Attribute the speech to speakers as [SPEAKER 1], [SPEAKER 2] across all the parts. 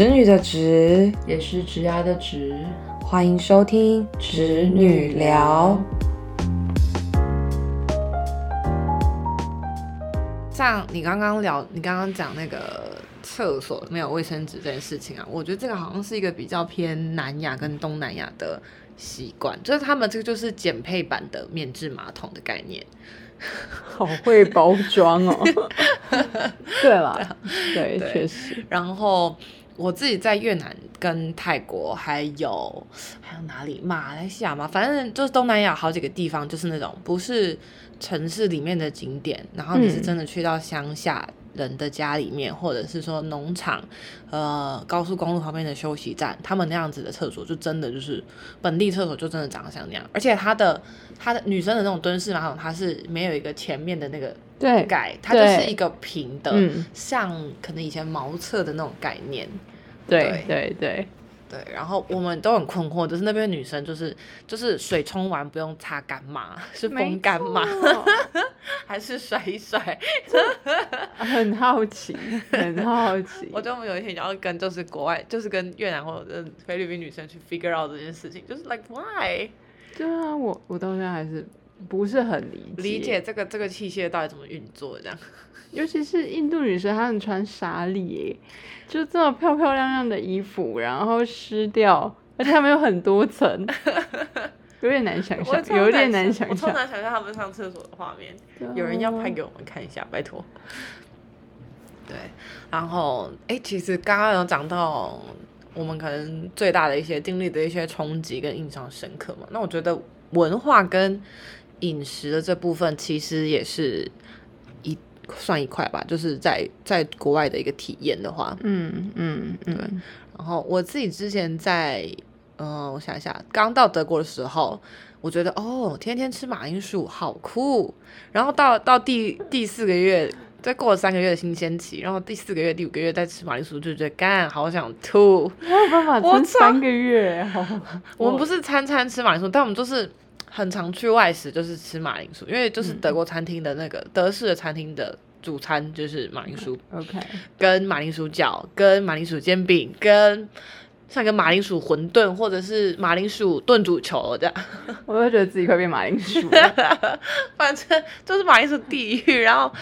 [SPEAKER 1] 侄女的侄，
[SPEAKER 2] 也是直牙的直。
[SPEAKER 1] 欢迎收听侄女聊。像你刚刚聊，你刚刚讲那个厕所没有卫生纸这件事情啊，我觉得这个好像是一个比较偏南亚跟东南亚的习惯，就是他们这个就是减配版的免治马桶的概念。
[SPEAKER 2] 好会包装哦。对了，对，确实。
[SPEAKER 1] 然后我自己在越南、跟泰国，还有还有哪里？马来西亚嘛，反正就是东南亚好几个地方，就是那种不是城市里面的景点，然后你是真的去到乡下。人的家里面，或者是说农场，呃，高速公路旁边的休息站，他们那样子的厕所，就真的就是本地厕所，就真的长得像那样。而且它的它的女生的那种蹲式马桶，它是没有一个前面的那个盖，它就是一个平的，像可能以前茅厕的那种概念。
[SPEAKER 2] 对对对。
[SPEAKER 1] 对，然后我们都很困惑，就是那边女生就是就是水冲完不用擦干嘛？是风干嘛？还是甩一甩？
[SPEAKER 2] 很好奇，很好奇。
[SPEAKER 1] 我觉得我们有一天要跟就是国外，就是跟越南或者菲律宾女生去 figure out 这件事情，就是 like why？
[SPEAKER 2] 对啊，我我到现在还是不是很理
[SPEAKER 1] 解理解这个这个器械到底怎么运作这样。
[SPEAKER 2] 尤其是印度女生，她们穿纱丽，就这么漂漂亮亮的衣服，然后湿掉，而且她们有很多层，有点难想象，有点难想象。我
[SPEAKER 1] 超难想象她们上厕所的画面，有人要拍给我们看一下，拜托。对，然后哎，其实刚刚有讲到我们可能最大的一些经历的一些冲击跟印象深刻嘛，那我觉得文化跟饮食的这部分其实也是。算一块吧，就是在在国外的一个体验的话，嗯嗯对。然后我自己之前在，嗯，我想一下，刚到德国的时候，我觉得哦，天天吃马铃薯好酷。然后到到第第四个月，再过了三个月的新鲜期，然后第四个月、第五个月再吃马铃薯，就觉得干，好想吐。
[SPEAKER 2] 没有办法吃三个月。
[SPEAKER 1] 我们不是餐餐吃马铃薯，但我们就是。很常去外食，就是吃马铃薯，因为就是德国餐厅的那个德式的餐厅的主餐就是马铃薯
[SPEAKER 2] ，OK，
[SPEAKER 1] 跟马铃薯饺，跟马铃薯煎饼，跟像个马铃薯馄饨，或者是马铃薯炖煮球这样，
[SPEAKER 2] 我都觉得自己快变马铃薯，
[SPEAKER 1] 反正就是马铃薯地狱。然后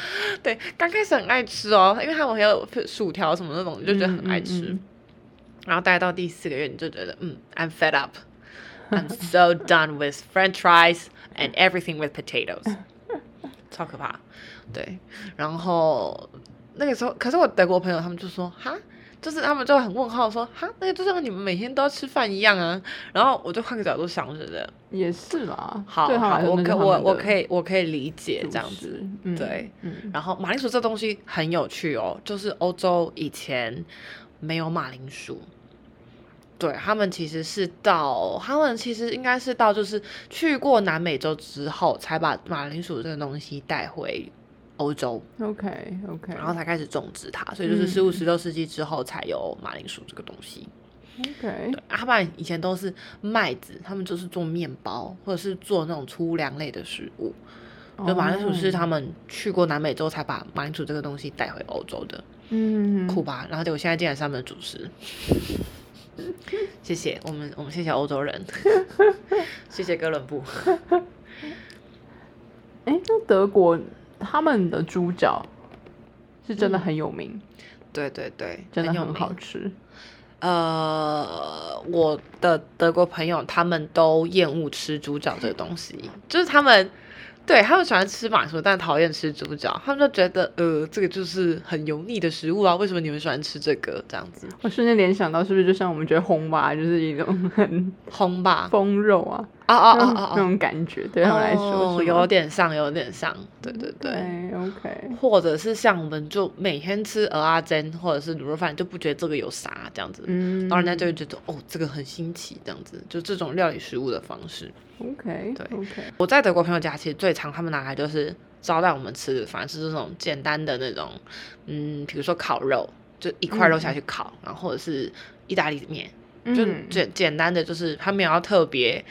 [SPEAKER 1] 对，刚开始很爱吃哦，因为他们还有薯条什么那种，就觉得很爱吃。然后待到第四个月，你就觉得嗯，I'm fed up。I'm so done with French fries and everything with potatoes，超可怕。对，然后那个时候，可是我德国朋友他们就说，哈，就是他们就很问号，说，哈，那个就像你们每天都要吃饭一样啊。然后我就换个角度想着的，
[SPEAKER 2] 也是啦。
[SPEAKER 1] 好，好，我可我我可以我可以理解这样子。对，然后马铃薯这东西很有趣哦，就是欧洲以前没有马铃薯。对他们其实是到，他们其实应该是到，就是去过南美洲之后，才把马铃薯这个东西带回欧洲。
[SPEAKER 2] OK OK，
[SPEAKER 1] 然后才开始种植它，所以就是十五、十六世纪之后才有马铃薯这个东西。
[SPEAKER 2] OK，对，
[SPEAKER 1] 他们以前都是麦子，他们就是做面包或者是做那种粗粮类的食物。就马铃薯是他们去过南美洲才把马铃薯这个东西带回欧洲的。嗯，酷吧？然后结果现在竟然是他们的主食。谢谢我们，我们谢谢欧洲人，谢谢哥伦布。
[SPEAKER 2] 哎，那德国他们的猪脚是真的很有名，
[SPEAKER 1] 对对对，
[SPEAKER 2] 真的很好吃。
[SPEAKER 1] 呃，我的德国朋友他们都厌恶吃猪脚这个东西，就是他们。对他们喜欢吃马薯，但讨厌吃猪脚。他们就觉得，呃，这个就是很油腻的食物啊。为什么你们喜欢吃这个？这样子，
[SPEAKER 2] 我瞬间联想到，是不是就像我们觉得烘吧，就是一种很
[SPEAKER 1] 烘吧
[SPEAKER 2] 风肉啊？
[SPEAKER 1] 啊啊啊啊！
[SPEAKER 2] 那种感觉对他们来说
[SPEAKER 1] 有点像，有点像。对对对
[SPEAKER 2] ，OK。
[SPEAKER 1] 或者是像我们就每天吃鹅啊煎或者是卤肉饭，就不觉得这个有啥这样子。嗯。然后人家就会觉得，哦，这个很新奇，这样子，就这种料理食物的方式。
[SPEAKER 2] OK。
[SPEAKER 1] 对
[SPEAKER 2] ，OK。
[SPEAKER 1] 我在德国朋友家，其实最常他们拿来就是招待我们吃的，反而是这种简单的那种，嗯，比如说烤肉，就一块肉下去烤，然后或者是意大利面，就简简单的，就是他们要特别。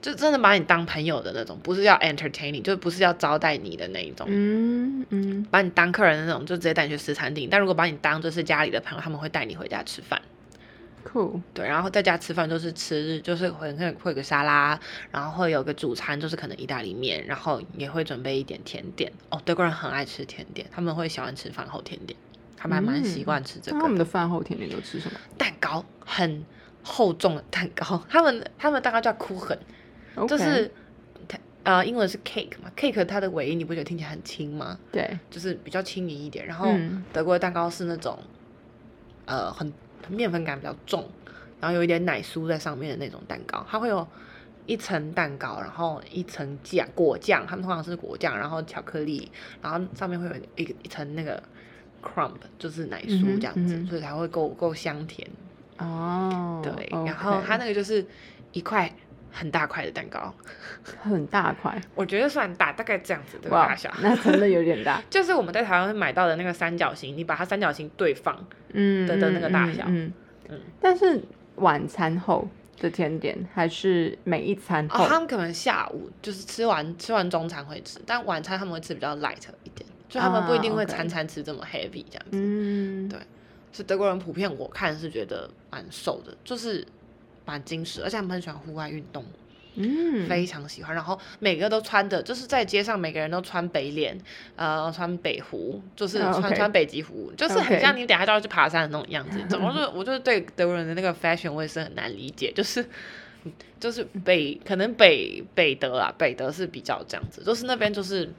[SPEAKER 1] 就真的把你当朋友的那种，不是要 entertaining，就不是要招待你的那一种。嗯嗯，把你当客人的那种，就直接带你去吃餐厅。但如果把你当就是家里的朋友，他们会带你回家吃饭。
[SPEAKER 2] 酷。
[SPEAKER 1] 对，然后在家吃饭就是吃，就是会会会有个沙拉，然后会有个主餐，就是可能意大利面，然后也会准备一点甜点。哦，德国人很爱吃甜点，他们会喜欢吃饭后甜点，他们还蛮习惯吃这个。
[SPEAKER 2] 那他们的饭后甜点都吃什么？
[SPEAKER 1] 蛋糕，很厚重的蛋糕。他们他们蛋糕叫哭痕，就是它呃英文是 cake 嘛，cake 它的尾音你不觉得听起来很轻吗？
[SPEAKER 2] 对，
[SPEAKER 1] 就是比较轻盈一点。然后德国的蛋糕是那种呃很面粉感比较重，然后有一点奶酥在上面的那种蛋糕，它会有一层蛋糕，然后一层酱果酱，他们通常是果酱，然后巧克力，然后上面会有一一层那个 crumb，就是奶酥这样子，所以才会够够香甜。
[SPEAKER 2] 哦，
[SPEAKER 1] 对，然后它那个就是一块很大块的蛋糕，
[SPEAKER 2] 很大块，
[SPEAKER 1] 我觉得算大，大概这样子的大小，
[SPEAKER 2] 那真的有点大。
[SPEAKER 1] 就是我们在台湾买到的那个三角形，你把它三角形对放，嗯的的那个大小，
[SPEAKER 2] 嗯嗯。但是晚餐后的甜点还是每一餐后，
[SPEAKER 1] 他们可能下午就是吃完吃完中餐会吃，但晚餐他们会吃比较 light 一点，就他们不一定会餐餐吃这么 heavy 这样子，嗯，对。是德国人普遍，我看是觉得蛮瘦的，就是蛮矜持，而且他们很喜欢户外运动，嗯，非常喜欢。然后每个都穿的，就是在街上每个人都穿北脸，呃，穿北服，就是穿穿北极服，就是很像你等下就要去爬山的那种样子。怎么就我就是对德国人的那个 fashion 我也是很难理解，就是就是北可能北北德啊，北德是比较这样子，就是那边就是。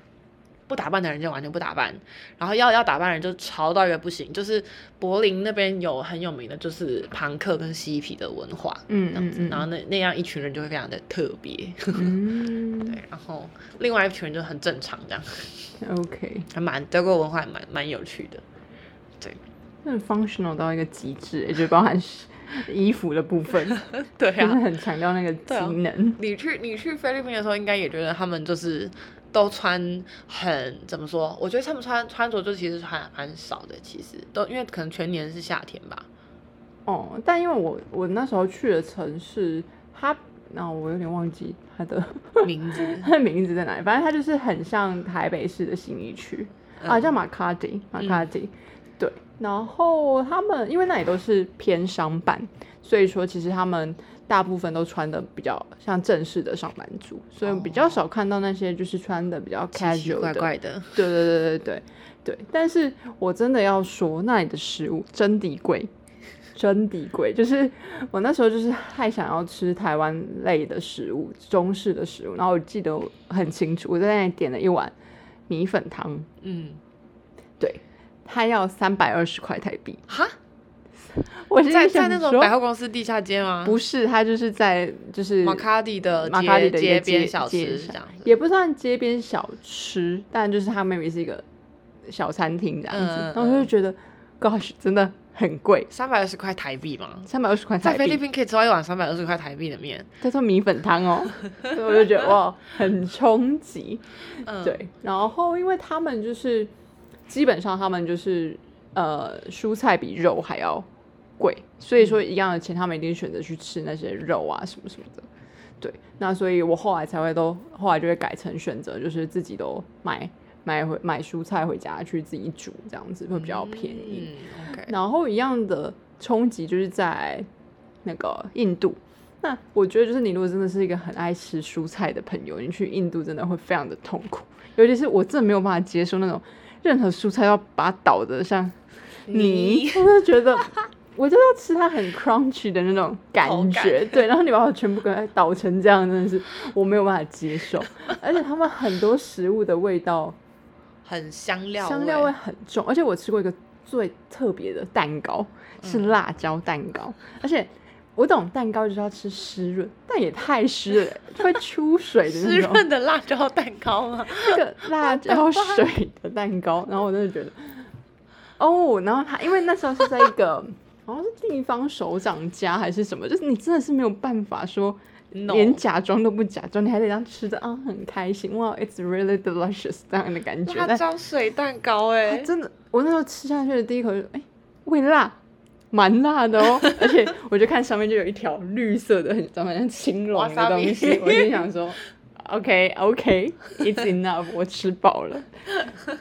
[SPEAKER 1] 不打扮的人就完全不打扮，然后要要打扮人就潮到一个不行。就是柏林那边有很有名的，就是朋克跟嬉皮的文化，嗯嗯嗯，然后那那样一群人就会非常的特别，嗯，对，然后另外一群人就很正常这样
[SPEAKER 2] ，OK，
[SPEAKER 1] 还蛮德国文化蛮蛮有趣的，对，
[SPEAKER 2] 那 functional 到一个极致，也就包含衣服的部分，
[SPEAKER 1] 对啊，
[SPEAKER 2] 很强调那个机能。
[SPEAKER 1] 你去你去菲律宾的时候，应该也觉得他们就是。都穿很怎么说？我觉得他们穿穿着就其实还蛮少的，其实都因为可能全年是夏天吧。
[SPEAKER 2] 哦，但因为我我那时候去的城市，它那我有点忘记它的
[SPEAKER 1] 名字，
[SPEAKER 2] 它的名字在哪里？反正它就是很像台北市的新一区啊，叫马卡迪，马卡迪。对，然后他们因为那里都是偏商办，所以说其实他们。大部分都穿的比较像正式的上班族，所以比较少看到那些就是穿的比较 casual
[SPEAKER 1] 怪怪的。
[SPEAKER 2] 对对对对对对。但是我真的要说，那里的食物真的贵，真的贵。就是我那时候就是太想要吃台湾类的食物，中式的食物。然后我记得很清楚，我在那里点了一碗米粉汤，嗯，对，它要三百二十块台币。哈？我
[SPEAKER 1] 在在那种百货公司地下街吗？
[SPEAKER 2] 不是，它就是在就是
[SPEAKER 1] 马卡迪的
[SPEAKER 2] 马卡迪
[SPEAKER 1] 的街边小吃这样，
[SPEAKER 2] 也不算街边小吃，但就是它 maybe 是一个小餐厅这样子。然后我就觉得，Gosh，真的很贵，
[SPEAKER 1] 三百二十块台币嘛？
[SPEAKER 2] 三百二十块台币，
[SPEAKER 1] 在菲律宾可以吃到一碗三百二十块台币的面，
[SPEAKER 2] 叫做米粉汤哦。所以我就觉得 哇，很冲击。对，然后因为他们就是基本上他们就是呃蔬菜比肉还要。贵，所以说一样的钱，他们一定选择去吃那些肉啊什么什么的。对，那所以我后来才会都后来就会改成选择，就是自己都买买回买蔬菜回家去自己煮，这样子会比较便宜。然后一样的冲击就是在那个印度，那我觉得就是你如果真的是一个很爱吃蔬菜的朋友，你去印度真的会非常的痛苦，尤其是我真的没有办法接受那种任何蔬菜要把它捣的像泥，我就觉得。我就要吃它很 crunchy 的那种感觉，对，然后你把我全部给它捣成这样，真的是我没有办法接受。而且他们很多食物的味道
[SPEAKER 1] 很香料，
[SPEAKER 2] 香料味很重。而且我吃过一个最特别的蛋糕，是辣椒蛋糕。而且我懂蛋糕就是要吃湿润，但也太湿了，会出水的那种。
[SPEAKER 1] 湿润的辣椒蛋糕吗？
[SPEAKER 2] 那个 辣椒水的蛋糕，然后我真的觉得，哦，然后他因为那时候是在一个。好像是地方首长家还是什么，就是你真的是没有办法说，连假装都不假装，你还得这样吃的啊，很开心哇，It's really delicious 这样的感觉。
[SPEAKER 1] 辣椒水蛋糕哎，
[SPEAKER 2] 真的，我那时候吃下去的第一口就哎，微辣，蛮辣的哦，而且我就看上面就有一条绿色的，很长得像青龙的东西，我就想说 OK OK，It's enough，我吃饱了。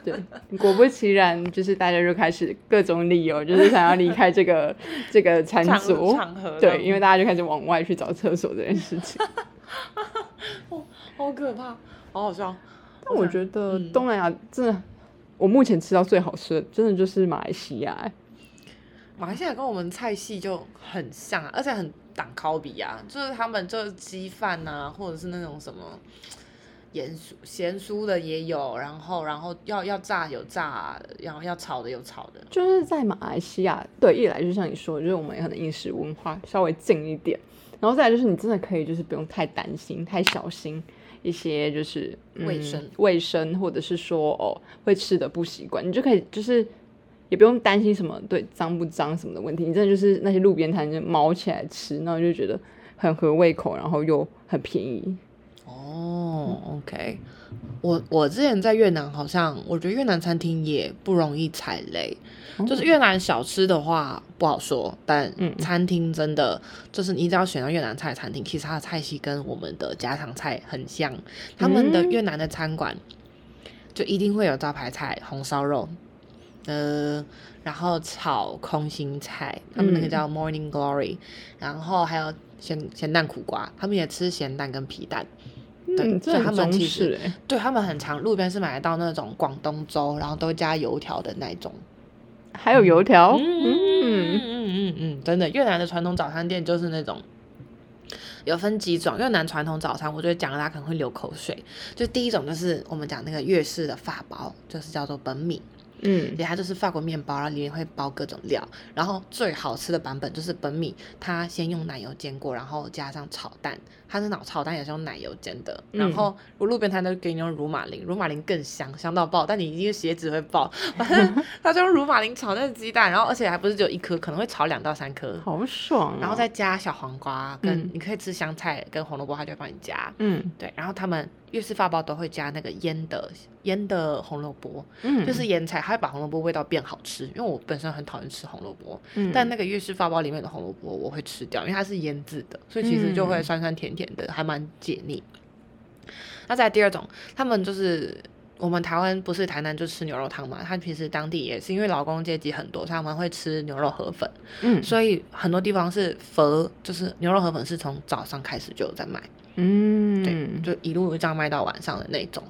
[SPEAKER 2] 对，果不其然，就是大家就开始各种理由，就是想要离开这个 这个餐桌
[SPEAKER 1] 场合。
[SPEAKER 2] 对，因为大家就开始往外去找厕所这件事情。
[SPEAKER 1] 哦，好可怕，好好笑。
[SPEAKER 2] 但我觉得东南亚真的，我目前吃到最好吃的，真的就是马来西亚。
[SPEAKER 1] 马来西亚跟我们菜系就很像，而且很挡烤比啊，就是他们就是鸡饭呐，或者是那种什么盐酥咸酥的也有，然后然后要要炸有炸，然后要炒的有炒的。
[SPEAKER 2] 就是在马来西亚，对，一来就像你说，就是我们可能饮食文化稍微近一点，然后再来就是你真的可以就是不用太担心、太小心一些就是
[SPEAKER 1] 卫生
[SPEAKER 2] 卫生，或者是说哦会吃的不习惯，你就可以就是。也不用担心什么对脏不脏什么的问题，你真的就是那些路边摊就毛起来吃，然后就觉得很合胃口，然后又很便宜。
[SPEAKER 1] 哦，OK，我我之前在越南，好像我觉得越南餐厅也不容易踩雷，就是越南小吃的话不好说，但餐厅真的就是你只要选到越南菜餐厅，其实它的菜系跟我们的家常菜很像，他们的越南的餐馆就一定会有招牌菜红烧肉。呃，然后炒空心菜，他们那个叫 Morning Glory，然后还有咸咸蛋苦瓜，他们也吃咸蛋跟皮蛋，
[SPEAKER 2] 对，所以他们其实
[SPEAKER 1] 对他们很常路边是买得到那种广东粥，然后都加油条的那种，
[SPEAKER 2] 还有油条，
[SPEAKER 1] 嗯？嗯嗯嗯嗯，真的，越南的传统早餐店就是那种，有分几种越南传统早餐，我觉得讲了大家可能会流口水，就第一种就是我们讲那个粤式的法包，就是叫做本米。嗯，对它就是法国面包，然后里面会包各种料，然后最好吃的版本就是本米，它先用奶油煎过，然后加上炒蛋，它是脑炒蛋也是用奶油煎的，然后我路边摊都给你用乳马林，乳马林更香，香到爆，但你一定鞋子会爆，反 正它就用乳马林炒那个鸡蛋，然后而且还不是只有一颗，可能会炒两到三颗，
[SPEAKER 2] 好爽，
[SPEAKER 1] 然后再加小黄瓜，跟你可以吃香菜跟红萝卜，它就会帮你加，嗯，对，然后他们。粤式发包都会加那个腌的腌的红萝卜，嗯，就是腌菜，它会把红萝卜味道变好吃。因为我本身很讨厌吃红萝卜，嗯，但那个粤式发包里面的红萝卜我会吃掉，因为它是腌制的，所以其实就会酸酸甜甜的，还蛮解腻。那在第二种，他们就是我们台湾不是台南就吃牛肉汤嘛，他平时当地也是因为劳工阶级很多，他们会吃牛肉河粉，嗯，所以很多地方是佛，就是牛肉河粉是从早上开始就有在卖。嗯，对，就一路这样卖到晚上的那种。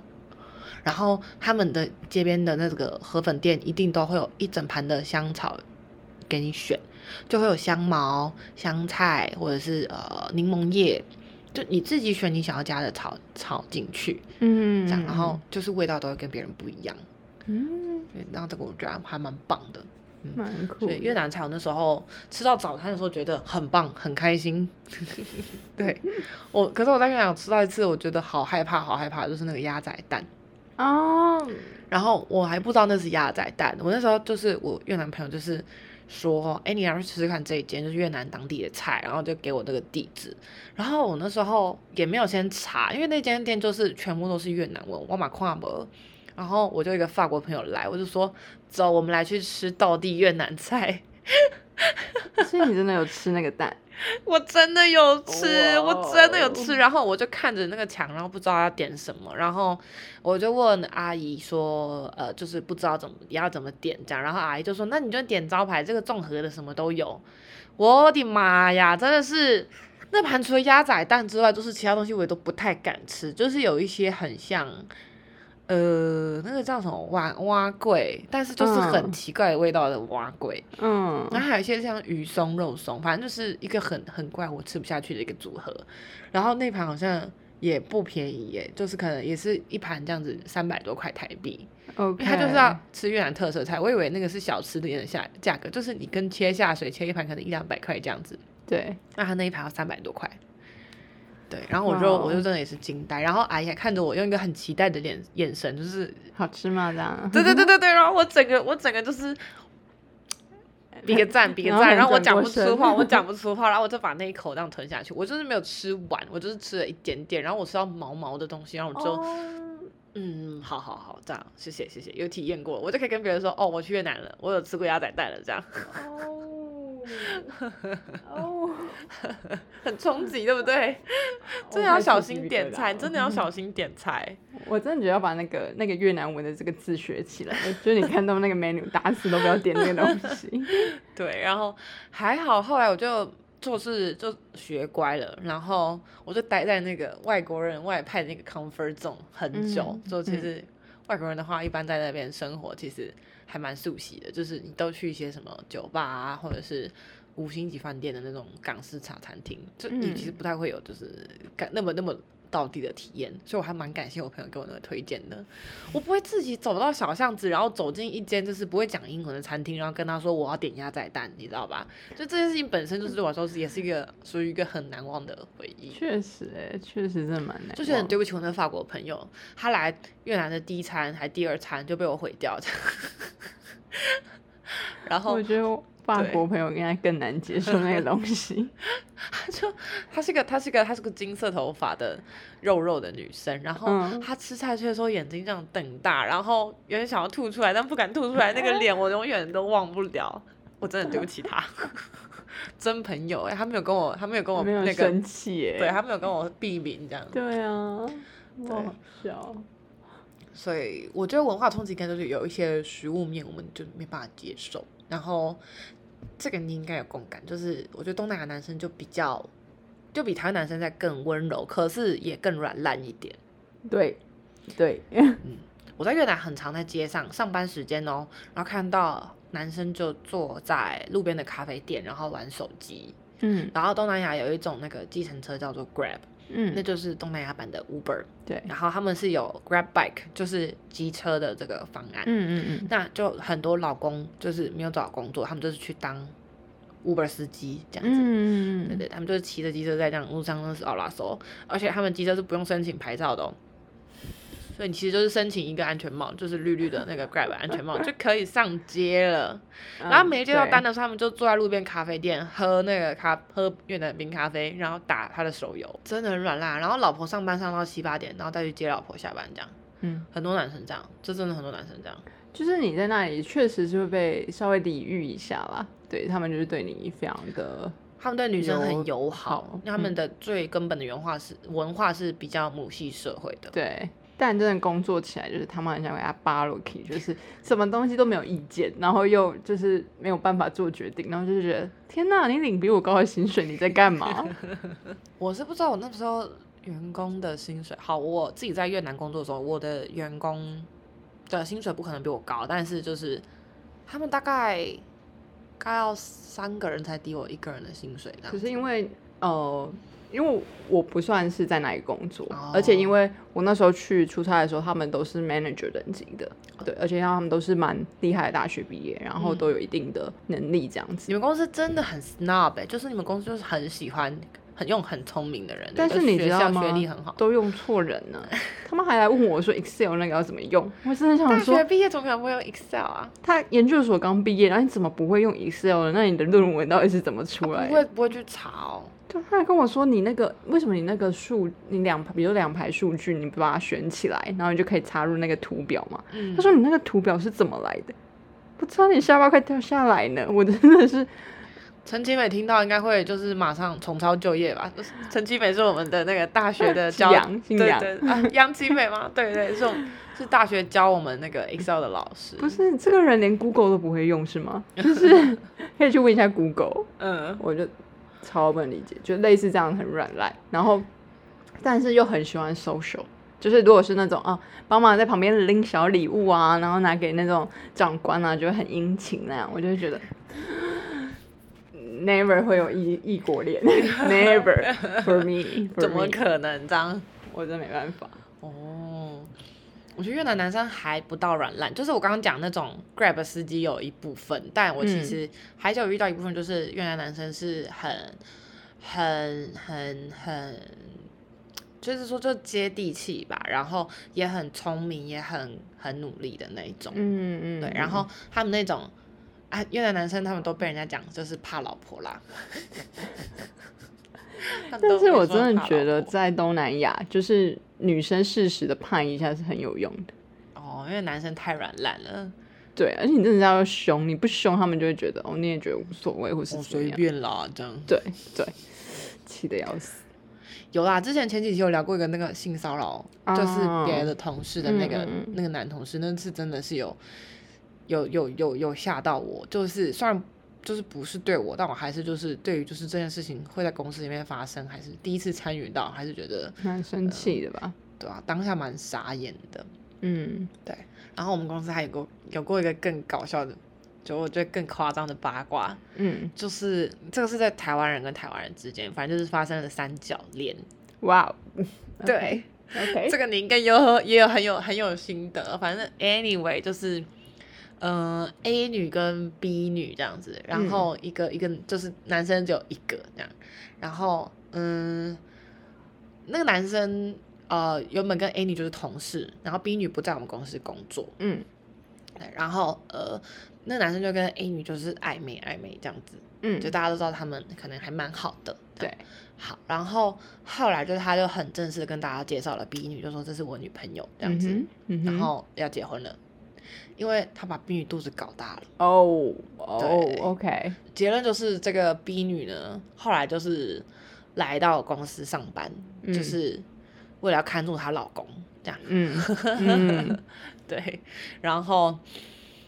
[SPEAKER 1] 然后他们的街边的那个河粉店一定都会有一整盘的香草给你选，就会有香茅、香菜或者是呃柠檬叶，就你自己选你想要加的草草进去。嗯，这样，然后就是味道都会跟别人不一样。嗯，然后这个我觉得还蛮棒的。
[SPEAKER 2] 蛮酷，
[SPEAKER 1] 所以越南菜我那时候吃到早餐的时候觉得很棒，很开心。对我，可是我在越南吃到一次，我觉得好害怕，好害怕，就是那个鸭仔蛋哦。然后我还不知道那是鸭仔蛋，我那时候就是我越南朋友就是说，哎，你要去吃吃看这一间，就是越南当地的菜，然后就给我那个地址。然后我那时候也没有先查，因为那间店就是全部都是越南文，我马跨门。然后我就一个法国朋友来，我就说走，我们来去吃道地越南菜。
[SPEAKER 2] 所以你真的有吃那个蛋？
[SPEAKER 1] 我真的有吃，我真的有吃。然后我就看着那个墙，然后不知道要点什么。然后我就问阿姨说，呃，就是不知道怎么要怎么点这样。然后阿姨就说，那你就点招牌，这个综合的什么都有。我的妈呀，真的是那盘除了鸭仔蛋之外，就是其他东西我也都不太敢吃，就是有一些很像。呃，那个叫什么蛙蛙桂，但是就是很奇怪的味道的蛙桂。嗯，然后还有一些像鱼松、肉松，反正就是一个很很怪我吃不下去的一个组合。然后那盘好像也不便宜耶，就是可能也是一盘这样子三百多块台币。
[SPEAKER 2] OK，
[SPEAKER 1] 他就是要吃越南特色菜，我以为那个是小吃的下价格，就是你跟切下水切一盘可能一两百块这样子。
[SPEAKER 2] 对，
[SPEAKER 1] 那他那一盘要三百多块。对，然后我就我就真的也是惊呆，然后阿姨还看着我用一个很期待的眼眼神，就是
[SPEAKER 2] 好吃吗？这样？
[SPEAKER 1] 对对对对对，然后我整个我整个就是比个赞比个赞，然后我讲不出话，我 讲不出话，然后我就把那一口这样吞下去，我就是没有吃完，我就是吃了一点点，然后我吃到毛毛的东西，然后我就嗯，好好好，这样谢谢谢谢，有体验过，我就可以跟别人说哦，我去越南了，我有吃过鸭仔蛋了，这样。哦，哦，很冲击，对不对？真的要小心点菜，真的要小心点菜。
[SPEAKER 2] 我真的觉得要把那个那个越南文的这个字学起来，就是你看到那个 menu，打死都不要点那个东西。
[SPEAKER 1] 对，然后还好，后来我就做事就学乖了，然后我就待在那个外国人外派那个 comfort zone 很久。就其实外国人的话，一般在那边生活，其实。还蛮熟悉的，就是你都去一些什么酒吧啊，或者是五星级饭店的那种港式茶餐厅，就你其实不太会有就是感那么那么。到底的体验，所以我还蛮感谢我朋友给我那个推荐的。我不会自己走到小巷子，然后走进一间就是不会讲英文的餐厅，然后跟他说我要点鸭仔蛋，你知道吧？就这件事情本身就是对我来说是也是一个属于一个很难忘的回忆。
[SPEAKER 2] 确实，哎，确实真的蛮难。
[SPEAKER 1] 就是很对不起我那法国朋友，他来越南的第一餐还第二餐就被我毁掉。然后
[SPEAKER 2] 我觉得。法国朋友应该更难接受那个东西，
[SPEAKER 1] 他就她是个她是个她是个金色头发的肉肉的女生，然后她吃菜的时候眼睛这样瞪大，然后有点想要吐出来，但不敢吐出来，那个 脸我永远都忘不了，我真的对不起她，真朋友哎，他没有跟我他没有跟我那个
[SPEAKER 2] 生气
[SPEAKER 1] 哎，对他没有跟我避免这样，
[SPEAKER 2] 对啊，好笑，
[SPEAKER 1] 所以我觉得文化冲击感就是有一些食物面我们就没办法接受，然后。这个你应该有共感，就是我觉得东南亚男生就比较，就比台湾男生在更温柔，可是也更软烂一点。
[SPEAKER 2] 对，对，
[SPEAKER 1] 嗯，我在越南很常在街上上班时间哦，然后看到男生就坐在路边的咖啡店，然后玩手机。嗯，然后东南亚有一种那个计程车叫做 Grab。嗯，那就是东南亚版的 Uber，
[SPEAKER 2] 对，
[SPEAKER 1] 然后他们是有 Grab Bike，就是机车的这个方案，嗯嗯嗯，那就很多老公就是没有找工作，他们就是去当 Uber 司机这样子，嗯嗯对对，他们就是骑着机车在这样路上那是奥拉索，而且他们机车是不用申请牌照的哦。所以你其实就是申请一个安全帽，就是绿绿的那个 Grab 安全帽就可以上街了。然后没接到单的时候，他们就坐在路边咖啡店喝那个咖喝越南冰咖啡，然后打他的手游，真的很软烂。然后老婆上班上到七八点，然后再去接老婆下班这样。嗯，很多男生这样，这真的很多男生这样。
[SPEAKER 2] 就是你在那里确实是会被稍微抵御一下啦。对他们就是对你非常的，
[SPEAKER 1] 他们对女生很友好。他们的最根本的原话是文化是比较母系社会的。
[SPEAKER 2] 对。但真的工作起来，就是他们很想给他扒落去，就是什么东西都没有意见，然后又就是没有办法做决定，然后就是觉得天哪，你领比我高的薪水，你在干嘛？
[SPEAKER 1] 我是不知道我那时候员工的薪水。好，我自己在越南工作的时候，我的员工的薪水不可能比我高，但是就是他们大概该要三个人才抵我一个人的薪水。
[SPEAKER 2] 可是因为呃。因为我不算是在哪里工作，而且因为我那时候去出差的时候，他们都是 manager 等级的，对，而且他们都是蛮厉害的大学毕业，然后都有一定的能力这样子。
[SPEAKER 1] 你们公司真的很 snob，就是你们公司就是很喜欢很用很聪明的人，
[SPEAKER 2] 但是你知道吗？
[SPEAKER 1] 学历很好，
[SPEAKER 2] 都用错人呢。他们还来问我说 Excel 那个要怎么用，我真的想说，
[SPEAKER 1] 大学毕业怎么可能不会用 Excel 啊？
[SPEAKER 2] 他研究所刚毕业，然后你怎么不会用 Excel 呢？那你的论文到底是怎么出来？
[SPEAKER 1] 不会不会去查哦。
[SPEAKER 2] 对，他还跟我说：“你那个为什么你那个数，你两比如两排数据，你不把它选起来，然后你就可以插入那个图表嘛？”他说：“你那个图表是怎么来的？我差点下巴快掉下来呢！我真的是。”
[SPEAKER 1] 陈其美听到应该会就是马上重操旧业吧？陈其美是我们的那个大学的 教，
[SPEAKER 2] 对
[SPEAKER 1] 对啊，杨其美吗？对对，是是大学教我们那个 Excel 的老师。
[SPEAKER 2] 不是这个人连 Google 都不会用是吗？就是 可以去问一下 Google。嗯，我就。超不能理解，就类似这样很软烂，然后但是又很喜欢 social，就是如果是那种啊，帮忙在旁边拎小礼物啊，然后拿给那种长官啊，就很殷勤那样，我就会觉得 never 会有异异国恋，never for me，
[SPEAKER 1] 怎么可能这样？
[SPEAKER 2] 我真没办法
[SPEAKER 1] 哦。我觉得越南男生还不到软烂，就是我刚刚讲那种 Grab 司机有一部分，但我其实还是有遇到一部分，就是越南男生是很、很、很、很，就是说就接地气吧，然后也很聪明，也很很努力的那一种。嗯嗯。对，然后他们那种啊，越南男生他们都被人家讲就是怕老婆啦。
[SPEAKER 2] 但是我真的觉得在东南亚，就是女生适时的判一下是很有用的。
[SPEAKER 1] 哦，因为男生太软烂了。
[SPEAKER 2] 对，而且你真的要凶，你不凶，他们就会觉得哦，你也觉得无所谓，或是
[SPEAKER 1] 我随便啦，这样。
[SPEAKER 2] 对对，气得要死。
[SPEAKER 1] 有啦，之前前几期有聊过一个那个性骚扰，就是别的同事的那个那个男同事，那次真的是有有有有有吓到我，就是虽然就是不是对我，但我还是就是对于就是这件事情会在公司里面发生，还是第一次参与到，还是觉得
[SPEAKER 2] 蛮生气的吧？
[SPEAKER 1] 对啊，当下蛮傻眼的。
[SPEAKER 2] 嗯，
[SPEAKER 1] 对。然后我们公司还有过有过一个更搞笑的，就我觉得更夸张的八卦，
[SPEAKER 2] 嗯，
[SPEAKER 1] 就是这个是在台湾人跟台湾人之间，反正就是发生了三角恋。
[SPEAKER 2] 哇，
[SPEAKER 1] 对
[SPEAKER 2] ，OK，
[SPEAKER 1] 这个你应该有也有很有很有心得。反正 anyway 就是，嗯，A 女跟 B 女这样子，然后一个一个就是男生只有一个这样，然后嗯，那个男生。呃，原本跟 A 女就是同事，然后 B 女不在我们公司工作，
[SPEAKER 2] 嗯，
[SPEAKER 1] 然后呃，那男生就跟 A 女就是暧昧暧昧这样子，
[SPEAKER 2] 嗯，
[SPEAKER 1] 就大家都知道他们可能还蛮好的，
[SPEAKER 2] 对，
[SPEAKER 1] 好，然后后来就是他就很正式的跟大家介绍了 B 女，就说这是我女朋友这样子，然后要结婚了，因为他把 B 女肚子搞大了，
[SPEAKER 2] 哦哦，OK，
[SPEAKER 1] 结论就是这个 B 女呢，后来就是来到公司上班，就是。为了要看住她老公，这样，
[SPEAKER 2] 嗯，
[SPEAKER 1] 对，然后，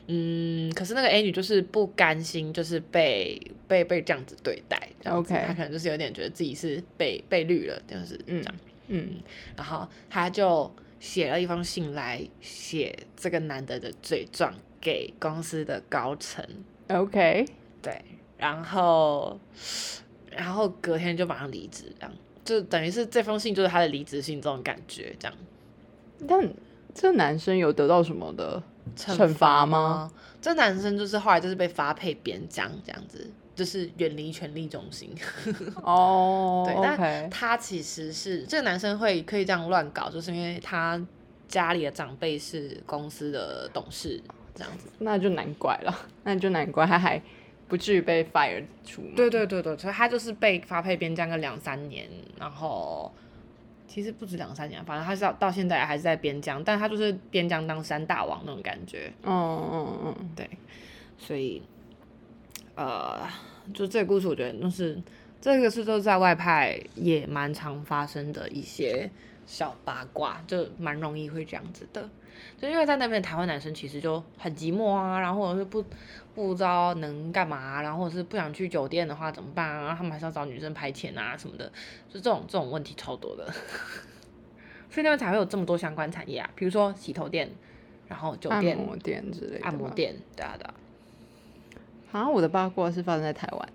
[SPEAKER 1] 嗯，可是那个 A 女就是不甘心，就是被被被这样子对待
[SPEAKER 2] ，OK，
[SPEAKER 1] 她可能就是有点觉得自己是被被绿了，就是这样，
[SPEAKER 2] 嗯，
[SPEAKER 1] 然后她就写了一封信来写这个男的的罪状给公司的高层
[SPEAKER 2] ，OK，
[SPEAKER 1] 对，然后，然后隔天就马上离职，这样。就等于是这封信就是他的离职信这种感觉，这样。
[SPEAKER 2] 但这男生有得到什么的惩罚吗？
[SPEAKER 1] 这男生就是后来就是被发配边疆，这样子，就是远离权力中心。
[SPEAKER 2] 哦，
[SPEAKER 1] 对，但他其实是这个男生会可以这样乱搞，就是因为他家里的长辈是公司的董事，这样子。
[SPEAKER 2] 那就难怪了，那就难怪他还。不至于被 fire 出。
[SPEAKER 1] 对对对对，所以他就是被发配边疆个两三年，然后其实不止两三年，反正他是到到现在还是在边疆，但他就是边疆当山大王那种感觉。
[SPEAKER 2] 嗯嗯嗯，
[SPEAKER 1] 对，所以呃，就这个故事，我觉得就是这个是都在外派也蛮常发生的一些小八卦，就蛮容易会这样子的。就因为在那边台湾男生其实就很寂寞啊，然后或者是不不知道能干嘛，然后或者是不想去酒店的话怎么办啊？他们还是要找女生排遣啊什么的，就这种这种问题超多的，所以那边才会有这么多相关产业啊，比如说洗头店，然后酒店、
[SPEAKER 2] 按摩店之类的，
[SPEAKER 1] 按摩店，对啊对啊。
[SPEAKER 2] 好像我的八卦是发生在台湾，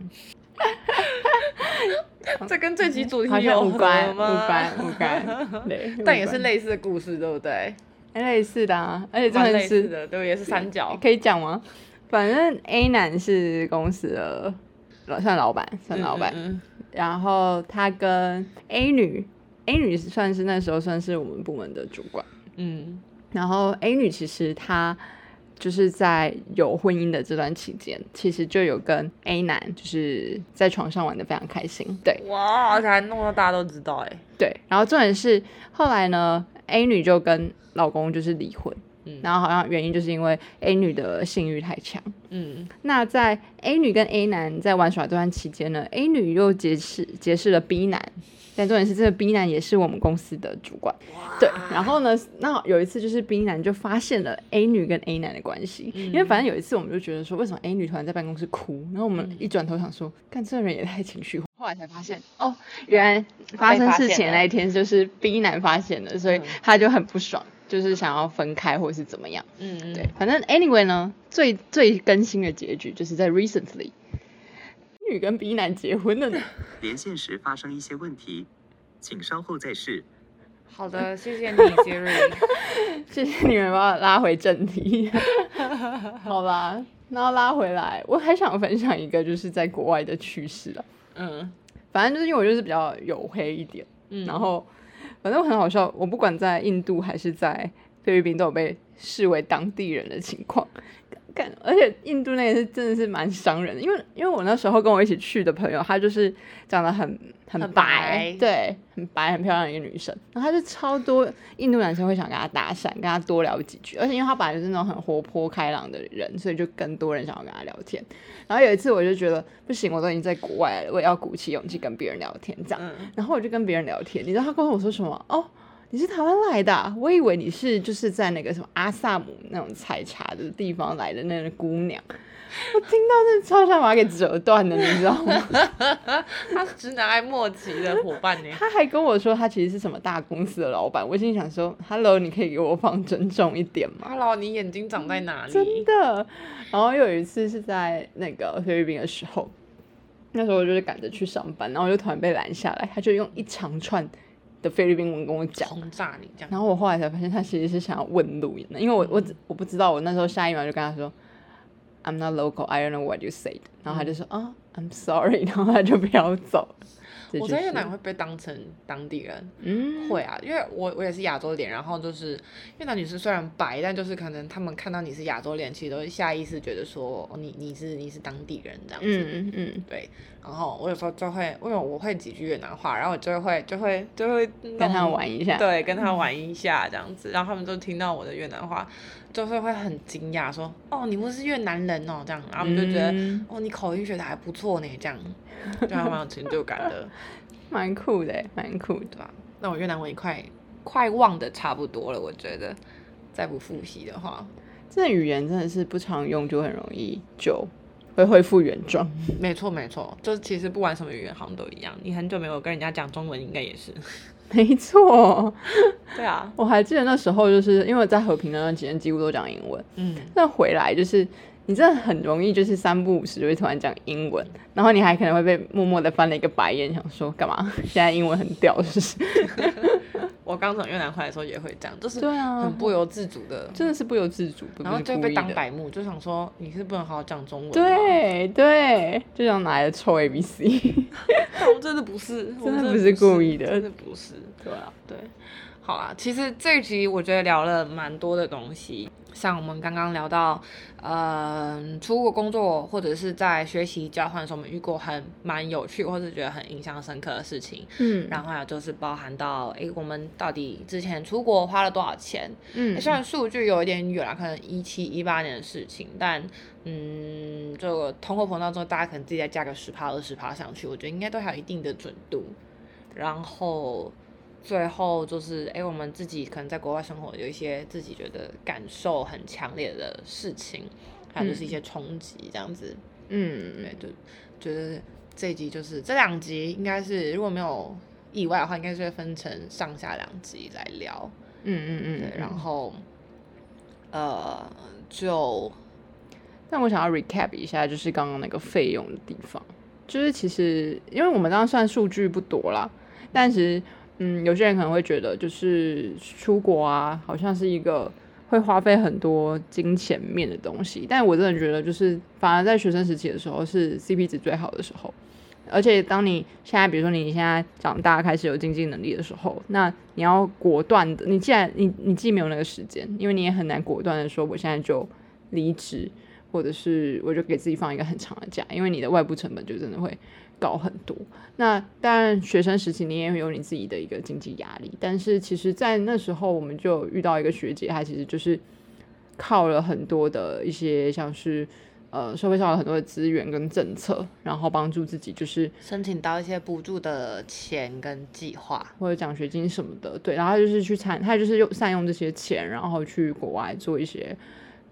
[SPEAKER 1] 这跟这集主题
[SPEAKER 2] 有
[SPEAKER 1] 关
[SPEAKER 2] 吗？无关无关，对，
[SPEAKER 1] 但也是类似的故事，对不对？
[SPEAKER 2] 类似的啊，而且真的是
[SPEAKER 1] 的，对，也是三角，
[SPEAKER 2] 可以讲吗？反正 A 男是公司的老算老板，算老板，然后他跟 A 女，A 女算是那时候算是我们部门的主管，
[SPEAKER 1] 嗯，
[SPEAKER 2] 然后 A 女其实她就是在有婚姻的这段期间，其实就有跟 A 男就是在床上玩的非常开心，对，
[SPEAKER 1] 哇，而且还弄到大家都知道，哎，
[SPEAKER 2] 对，然后重点是后来呢，A 女就跟老公就是离婚，
[SPEAKER 1] 嗯，
[SPEAKER 2] 然后好像原因就是因为 A 女的性欲太强，
[SPEAKER 1] 嗯，
[SPEAKER 2] 那在 A 女跟 A 男在玩耍这段期间呢，A 女又结识结识了 B 男，但重点是这个 B 男也是我们公司的主管，对，然后呢，那有一次就是 B 男就发现了 A 女跟 A 男的关系，因为反正有一次我们就觉得说，为什么 A 女突然在办公室哭，然后我们一转头想说，看这人也太情绪化，后来才发现，哦，原来发生事情那一天就是 B 男发现的，所以他就很不爽。就是想要分开或者是怎么样，
[SPEAKER 1] 嗯嗯，
[SPEAKER 2] 对，反正 anyway 呢，最最更新的结局就是在 recently，女跟 B 男结婚了呢。
[SPEAKER 3] 连线时发生一些问题，请稍后再试。
[SPEAKER 1] 好的，谢谢你，Siri。
[SPEAKER 2] 谢谢你们把我拉回正题。好吧，然后拉回来，我还想分享一个就是在国外的趣事啊。
[SPEAKER 1] 嗯，
[SPEAKER 2] 反正就是因为我就是比较黝黑一点，
[SPEAKER 1] 嗯，
[SPEAKER 2] 然后。反正很好笑，我不管在印度还是在菲律宾，都有被视为当地人的情况。干，而且印度那个是真的是蛮伤人的，因为因为我那时候跟我一起去的朋友，她就是长得很很
[SPEAKER 1] 很
[SPEAKER 2] 白，对，很白很漂亮的一个女生，然后她就超多印度男生会想跟她搭讪，跟她多聊几句，而且因为她本来就是那种很活泼开朗的人，所以就更多人想要跟她聊天。然后有一次我就觉得不行，我都已经在国外了，我也要鼓起勇气跟别人聊天这样。
[SPEAKER 1] 嗯，
[SPEAKER 2] 然后我就跟别人聊天，你知道她跟我说什么？哦，你是台湾来的啊、我以为你是就是在那个什么阿萨姆那种采茶的地方来的那个姑娘。我听到是超想把它给折断的，你知道吗？
[SPEAKER 1] 他是直男癌末期的伙伴呢。
[SPEAKER 2] 他还跟我说他其实是什么大公司的老板，我心里想说，Hello，你可以给我放尊重一点吗
[SPEAKER 1] ？Hello，你眼睛长在哪里？
[SPEAKER 2] 真的。然后有一次是在那个菲律宾的时候，那时候我就是赶着去上班，然后我就突然被拦下来，他就用一长串的菲律宾文跟我讲。
[SPEAKER 1] 轰炸你这样。
[SPEAKER 2] 然后我后来才发现，他其实是想要问路的，因为我我只我不知道，我那时候下一秒就跟他说，I'm not local, I don't know what you said。然后他就说，啊、i m sorry，然后他就不要走。这
[SPEAKER 1] 我
[SPEAKER 2] 就是
[SPEAKER 1] 在越南会被当成当地人，
[SPEAKER 2] 嗯，
[SPEAKER 1] 会啊，因为我我也是亚洲脸，然后就是越南女生虽然白，但就是可能他们看到你是亚洲脸，其实都会下意识觉得说，哦，你你是你是当地人这样子。
[SPEAKER 2] 嗯嗯，
[SPEAKER 1] 对，然后我有时候就会，因为我会几句越南话，然后我就会就会就会
[SPEAKER 2] 跟他玩一下。
[SPEAKER 1] 对，跟他玩一下这样子，然后他们就听到我的越南话，就会会很惊讶，说：“哦，你不是越南人哦。”这样，然后我们就觉得：“
[SPEAKER 2] 嗯
[SPEAKER 1] 哦，你口音学的还不错呢。”这样，就还蛮有成就感的，
[SPEAKER 2] 蛮酷的，蛮酷的。
[SPEAKER 1] 对吧？那我越南文也快快忘的差不多了，我觉得再不复习的话，
[SPEAKER 2] 这语言真的是不常用就很容易就会恢复原状。
[SPEAKER 1] 没错没错，就是其实不管什么语言好像都一样，你很久没有跟人家讲中文，应该也是。
[SPEAKER 2] 没错，
[SPEAKER 1] 对啊，
[SPEAKER 2] 我还记得那时候就是因为我在和平那段时间几乎都讲英文，
[SPEAKER 1] 嗯，
[SPEAKER 2] 那回来就是你真的很容易就是三不五时就会突然讲英文，然后你还可能会被默默的翻了一个白眼，想说干嘛？现在英文很屌是不是？
[SPEAKER 1] 我刚从越南回来的时候也会这样，就是
[SPEAKER 2] 对啊
[SPEAKER 1] 很不由自主的，
[SPEAKER 2] 真的是不由自主，
[SPEAKER 1] 然后就被。当白目，就想说你是不能好好讲中文吗？
[SPEAKER 2] 对对，就想拿来臭 A B C，
[SPEAKER 1] 但我真的不是，我
[SPEAKER 2] 真的
[SPEAKER 1] 的
[SPEAKER 2] 不是故意的
[SPEAKER 1] 真的不是。
[SPEAKER 2] 对啊，
[SPEAKER 1] 对，好啦，其实这一集我觉得聊了蛮多的东西，像我们刚刚聊到，嗯、出国工作或者是在学习交换的时候，我们遇过很蛮有趣或者觉得很印象深刻的事情。
[SPEAKER 2] 嗯
[SPEAKER 1] 然后还有就是包含到，诶，我们到底之前出国花了多少钱？
[SPEAKER 2] 嗯
[SPEAKER 1] 虽然数据有一点远了，可能一七一八年的事情，但嗯，这个通货膨胀之后，大家可能自己再加个十趴二十趴上去，我觉得应该都还有一定的准度。然后最后就是，哎，我们自己可能在国外生活，有一些自己觉得感受很强烈的事情，还有就是一些冲击这样子。
[SPEAKER 2] 嗯
[SPEAKER 1] 对，就觉得这一集就是这两集应该是如果没有意外的话，应该是会分成上下两集来聊。
[SPEAKER 2] 嗯嗯嗯，
[SPEAKER 1] 对，然后呃，就
[SPEAKER 2] 但我想要 recap 一下，就是刚刚那个费用的地方，就是其实因为我们刚刚算数据不多啦，但是嗯，有些人可能会觉得就是出国啊，好像是一个会花费很多金钱面的东西，但我真的觉得就是反而在学生时期的时候是 CP 值最好的时候。而且当你现在，比如说你现在长大开始有经济能力的时候，那你要果断的，你既然你你既没有那个时间，因为你也很难果断的说我现在就离职，或者是我就给自己放一个很长的假，因为你的外部成本就真的会高很多。那当然，学生时期你也有你自己的一个经济压力，但是其实，在那时候我们就遇到一个学姐，她其实就是靠了很多的一些像是呃社会上有很多的资源跟政策，然后帮助自己就是
[SPEAKER 1] 申请到一些补助的钱跟计划。
[SPEAKER 2] 或者奖学金什么的，对，然后他就是去参，她就是用善用这些钱，然后去国外做一些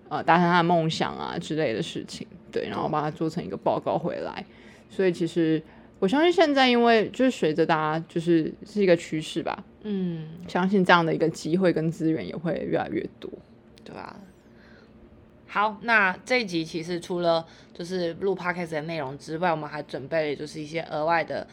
[SPEAKER 2] 呃达成他的梦想啊之类的事情，对，然后把它做成一个报告回来。所以其实我相信现在，因为就是随着大家就是是一个趋势吧，
[SPEAKER 1] 嗯，
[SPEAKER 2] 相信这样的一个机会跟资源也会越来越多。
[SPEAKER 1] 对啊。好，那这一集其实除了就是录 podcast 的内容之外，我们还准备了就是一些额外的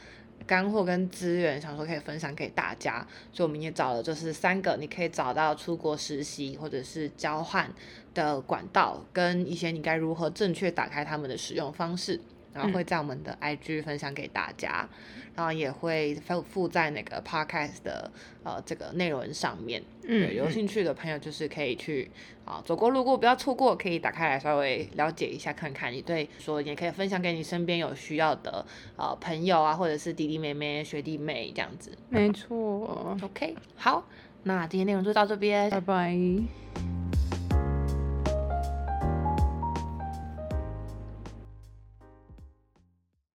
[SPEAKER 1] 干货跟资源，想说可以分享给大家。所以我们也找了就是三个你可以找到出国实习或者是交换的管道，跟一些你该如何正确打开他们的使用方式。然后会在我们的 IG 分享给大家，然后也会附附在那个 Podcast 的呃这个内容上面。对，有兴趣的朋友就是可以去啊走过路过不要错过，可以打开来稍微了解一下看看。你对说也可以分享给你身边有需要的呃朋友啊，或者是弟弟妹妹、学弟妹这样子。
[SPEAKER 2] 没错。
[SPEAKER 1] OK，好，那今天内容就到这边，
[SPEAKER 2] 拜拜。